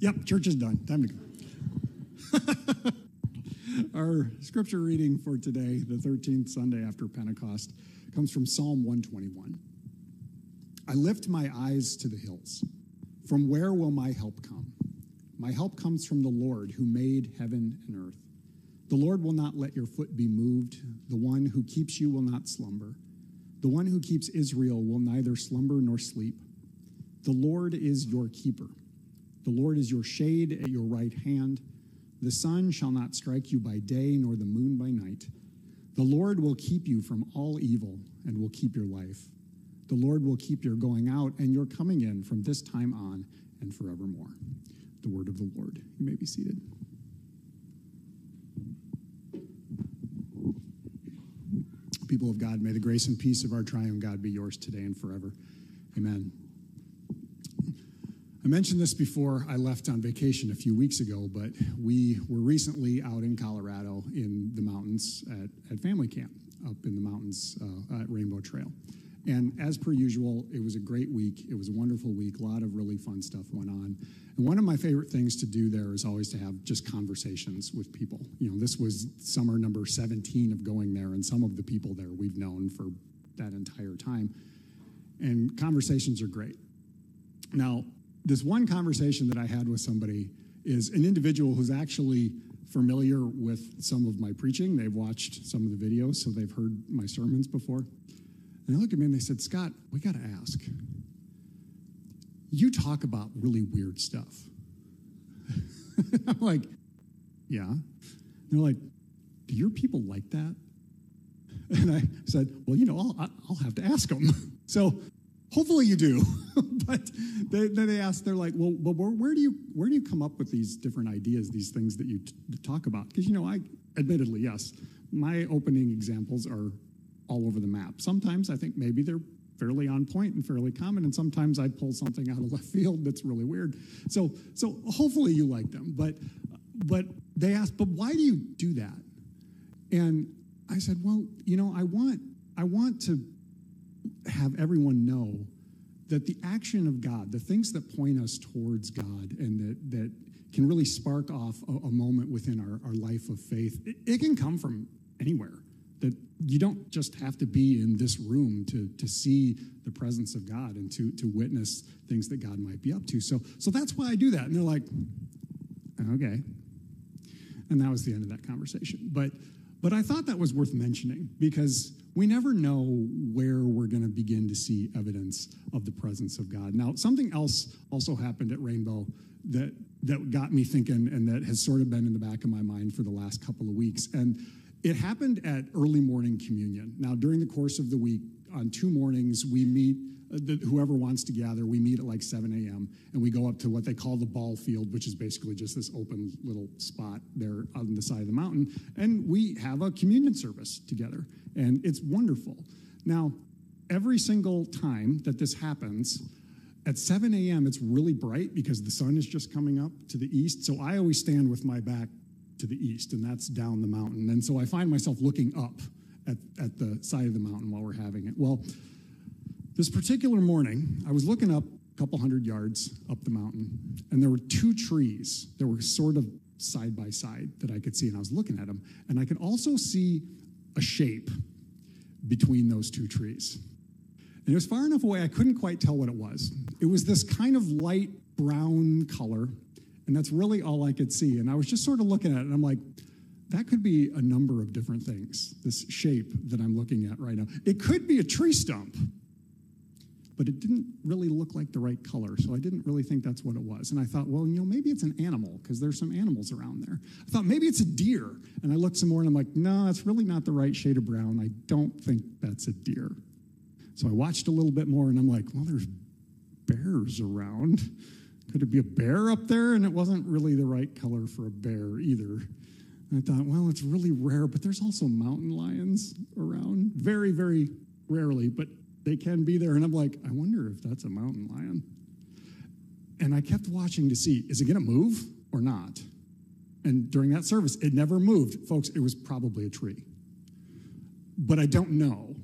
Yep, church is done. Time to go. Our scripture reading for today, the 13th Sunday after Pentecost, comes from Psalm 121. I lift my eyes to the hills. From where will my help come? My help comes from the Lord who made heaven and earth. The Lord will not let your foot be moved. The one who keeps you will not slumber. The one who keeps Israel will neither slumber nor sleep. The Lord is your keeper. The Lord is your shade at your right hand. The sun shall not strike you by day, nor the moon by night. The Lord will keep you from all evil and will keep your life. The Lord will keep your going out and your coming in from this time on and forevermore. The word of the Lord. You may be seated. People of God, may the grace and peace of our triune God be yours today and forever. Amen. I mentioned this before I left on vacation a few weeks ago, but we were recently out in Colorado in the mountains at, at family camp up in the mountains uh, at Rainbow Trail. And as per usual, it was a great week. It was a wonderful week. A lot of really fun stuff went on. And one of my favorite things to do there is always to have just conversations with people. You know, this was summer number 17 of going there, and some of the people there we've known for that entire time. And conversations are great. Now, this one conversation that I had with somebody is an individual who's actually familiar with some of my preaching. They've watched some of the videos, so they've heard my sermons before. And they looked at me and they said, Scott, we got to ask. You talk about really weird stuff. I'm like, yeah. They're like, do your people like that? And I said, well, you know, I'll, I'll have to ask them. So hopefully you do. but they, they ask, they're like, well, but where, where, do you where do you come up with these different ideas, these things that you t- talk about? Because you know, I admittedly, yes, my opening examples are all over the map. Sometimes I think maybe they're fairly on point and fairly common, and sometimes I pull something out of left field that's really weird. So, so hopefully you like them. But, but they asked, but why do you do that? And I said, well, you know, I want, I want to have everyone know that the action of God, the things that point us towards God, and that that can really spark off a, a moment within our, our life of faith, it, it can come from anywhere that you don't just have to be in this room to, to see the presence of God and to, to witness things that God might be up to. So, so that's why I do that. And they're like, okay. And that was the end of that conversation. But, but I thought that was worth mentioning because we never know where we're going to begin to see evidence of the presence of God. Now, something else also happened at Rainbow that, that got me thinking and that has sort of been in the back of my mind for the last couple of weeks. And it happened at early morning communion. Now, during the course of the week, on two mornings, we meet, uh, the, whoever wants to gather, we meet at like 7 a.m. and we go up to what they call the ball field, which is basically just this open little spot there on the side of the mountain. And we have a communion service together, and it's wonderful. Now, every single time that this happens, at 7 a.m., it's really bright because the sun is just coming up to the east. So I always stand with my back to the east, and that's down the mountain. And so I find myself looking up at, at the side of the mountain while we're having it. Well, this particular morning, I was looking up a couple hundred yards up the mountain, and there were two trees that were sort of side by side that I could see, and I was looking at them. And I could also see a shape between those two trees. And it was far enough away I couldn't quite tell what it was. It was this kind of light brown color and that's really all I could see. And I was just sort of looking at it, and I'm like, that could be a number of different things, this shape that I'm looking at right now. It could be a tree stump, but it didn't really look like the right color, so I didn't really think that's what it was. And I thought, well, you know, maybe it's an animal, because there's some animals around there. I thought maybe it's a deer. And I looked some more, and I'm like, no, it's really not the right shade of brown. I don't think that's a deer. So I watched a little bit more, and I'm like, well, there's bears around. Could it be a bear up there? And it wasn't really the right color for a bear either. And I thought, well, it's really rare, but there's also mountain lions around. Very, very rarely, but they can be there. And I'm like, I wonder if that's a mountain lion. And I kept watching to see, is it going to move or not? And during that service, it never moved. Folks, it was probably a tree. But I don't know.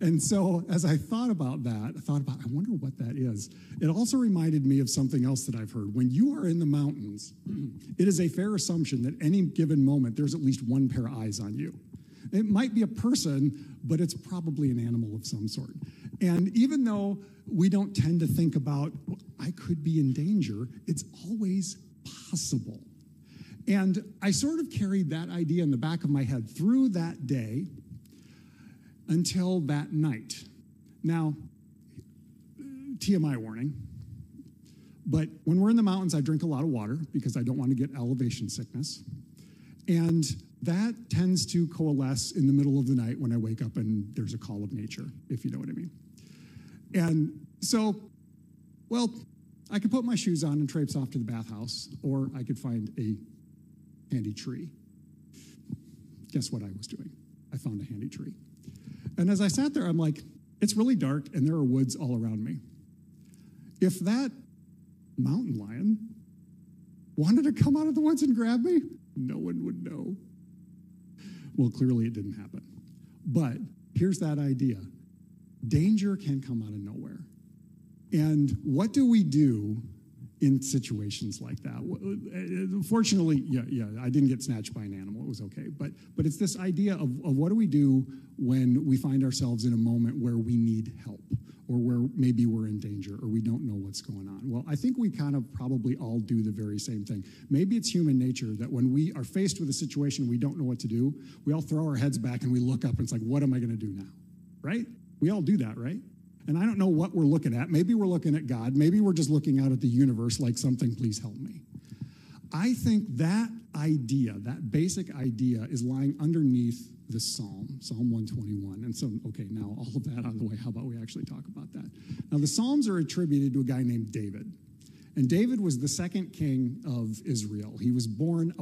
And so, as I thought about that, I thought about, I wonder what that is. It also reminded me of something else that I've heard. When you are in the mountains, it is a fair assumption that any given moment there's at least one pair of eyes on you. It might be a person, but it's probably an animal of some sort. And even though we don't tend to think about, well, I could be in danger, it's always possible. And I sort of carried that idea in the back of my head through that day until that night. Now, TMI warning, but when we're in the mountains, I drink a lot of water because I don't want to get elevation sickness. And that tends to coalesce in the middle of the night when I wake up and there's a call of nature, if you know what I mean. And so, well, I could put my shoes on and traipse off to the bathhouse, or I could find a handy tree. Guess what I was doing? I found a handy tree. And as I sat there, I'm like, it's really dark and there are woods all around me. If that mountain lion wanted to come out of the woods and grab me, no one would know. Well, clearly it didn't happen. But here's that idea danger can come out of nowhere. And what do we do in situations like that. Uh, fortunately, yeah, yeah, I didn't get snatched by an animal. It was okay. But but it's this idea of, of what do we do when we find ourselves in a moment where we need help or where maybe we're in danger or we don't know what's going on. Well, I think we kind of probably all do the very same thing. Maybe it's human nature that when we are faced with a situation we don't know what to do, we all throw our heads back and we look up and it's like, what am I going to do now? Right? We all do that, right? And I don't know what we're looking at. Maybe we're looking at God. Maybe we're just looking out at the universe like something, please help me. I think that idea, that basic idea, is lying underneath this psalm, Psalm 121. And so, okay, now all of that out of the way, how about we actually talk about that? Now, the Psalms are attributed to a guy named David. And David was the second king of Israel. He was born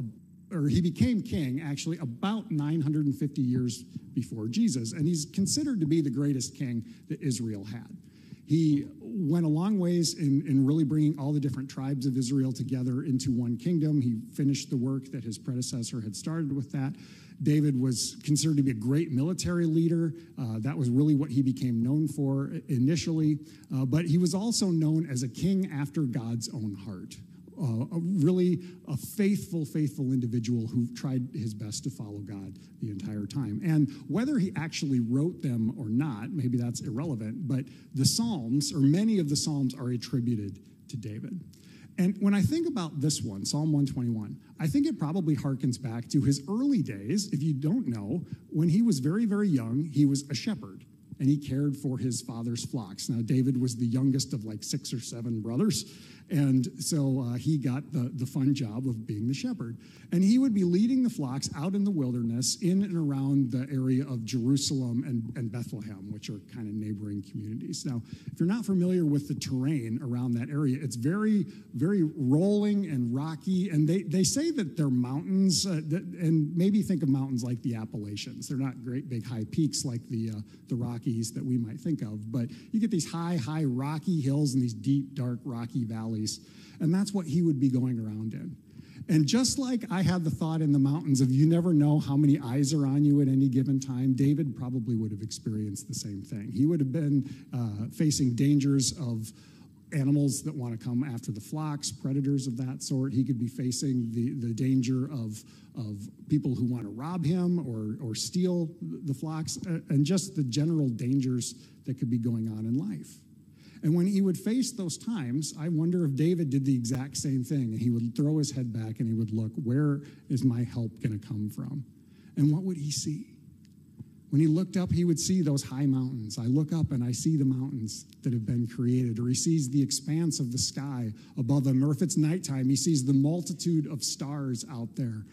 or he became king actually about 950 years before Jesus, and he's considered to be the greatest king that Israel had. He went a long ways in, in really bringing all the different tribes of Israel together into one kingdom. He finished the work that his predecessor had started with that. David was considered to be a great military leader. Uh, that was really what he became known for initially. Uh, but he was also known as a king after God's own heart Uh, a really a faithful, faithful individual who tried his best to follow God the entire time. And whether he actually wrote them or not, maybe that's irrelevant, but the Psalms, or many of the Psalms, are attributed to David. And when I think about this one, Psalm 121, I think it probably harkens back to his early days. If you don't know, when he was very, very young, he was a shepherd and he cared for his father's flocks. Now, David was the youngest of like six or seven brothers. And so uh, he got the, the fun job of being the shepherd. And he would be leading the flocks out in the wilderness in and around the area of Jerusalem and, and Bethlehem, which are kind of neighboring communities. Now, if you're not familiar with the terrain around that area, it's very, very rolling and rocky. And they, they say that they're mountains, uh, that, and maybe think of mountains like the Appalachians. They're not great big high peaks like the, uh, the Rockies that we might think of, but you get these high, high rocky hills and these deep, dark, rocky valleys. And that's what he would be going around in. And just like I had the thought in the mountains of you never know how many eyes are on you at any given time, David probably would have experienced the same thing. He would have been uh, facing dangers of animals that want to come after the flocks, predators of that sort. He could be facing the, the danger of, of people who want to rob him or, or steal the flocks, and just the general dangers that could be going on in life. And when he would face those times, I wonder if David did the exact same thing. And he would throw his head back and he would look, where is my help going to come from? And what would he see? When he looked up, he would see those high mountains. I look up and I see the mountains that have been created, or he sees the expanse of the sky above him, or if it's nighttime, he sees the multitude of stars out there.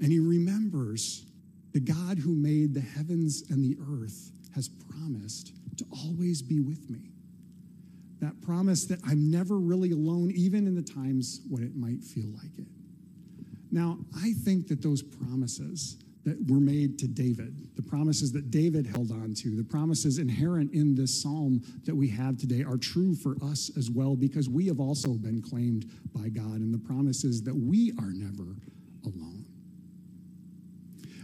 And he remembers the God who made the heavens and the earth has promised to always be with me that promise that I'm never really alone, even in the times when it might feel like it. Now, I think that those promises that were made to David, the promises that David held on to, the promises inherent in this psalm that we have today are true for us as well because we have also been claimed by God and the promises that we are never alone.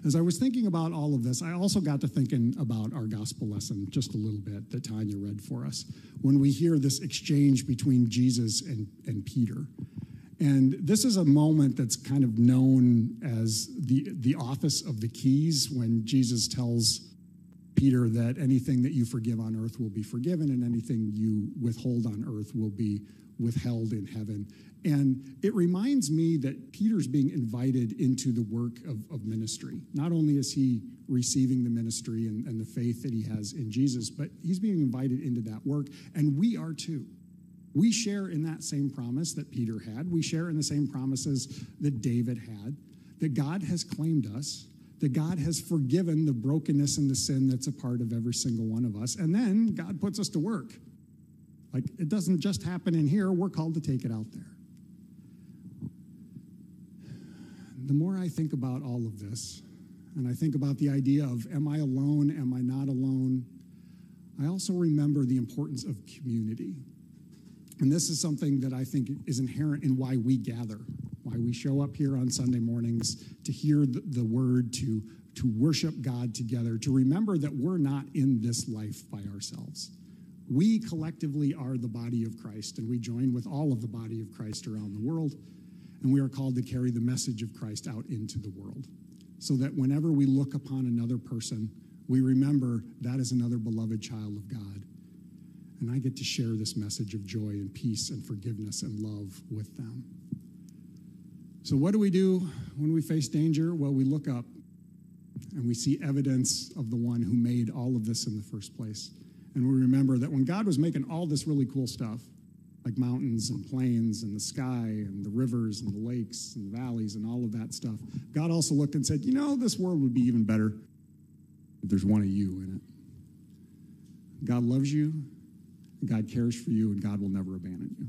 as I was thinking about all of this, I also got to thinking about our gospel lesson just a little bit that Tanya read for us. When we hear this exchange between Jesus and, and Peter. And this is a moment that's kind of known as the, the office of the keys when Jesus tells Peter that anything that you forgive on earth will be forgiven, and anything you withhold on earth will be withheld in heaven. And it reminds me that Peter's being invited into the work of, of ministry. Not only is he receiving the ministry and, and the faith that he has in Jesus, but he's being invited into that work, and we are too. We share in that same promise that Peter had. We share in the same promises that David had, that God has claimed us, that God has forgiven the brokenness and the sin that's a part of every single one of us. And then God puts us to work. Like it doesn't just happen in here, we're called to take it out there. The more I think about all of this, and I think about the idea of am I alone, am I not alone, I also remember the importance of community. And this is something that I think is inherent in why we gather, why we show up here on Sunday mornings to hear the, word, to, to worship God together, to remember that we're not in this life by ourselves. We collectively are the body of Christ, and we join with all of the body of Christ around the world, and we are called to carry the message of Christ out into the world. So that whenever we look upon another person, we remember that is another beloved child of God and I get to share this message of joy and peace and forgiveness and love with them. So, what do we do when we face danger? Well, we look up and we see evidence of the one who made all of this in the first place. And we remember that when God was making all this really cool stuff, like mountains and plains and the sky and the rivers and the lakes and the valleys and all of that stuff, God also looked and said, You know, this world would be even better if there's one of you in it. God loves you, God cares for you, and God will never abandon you.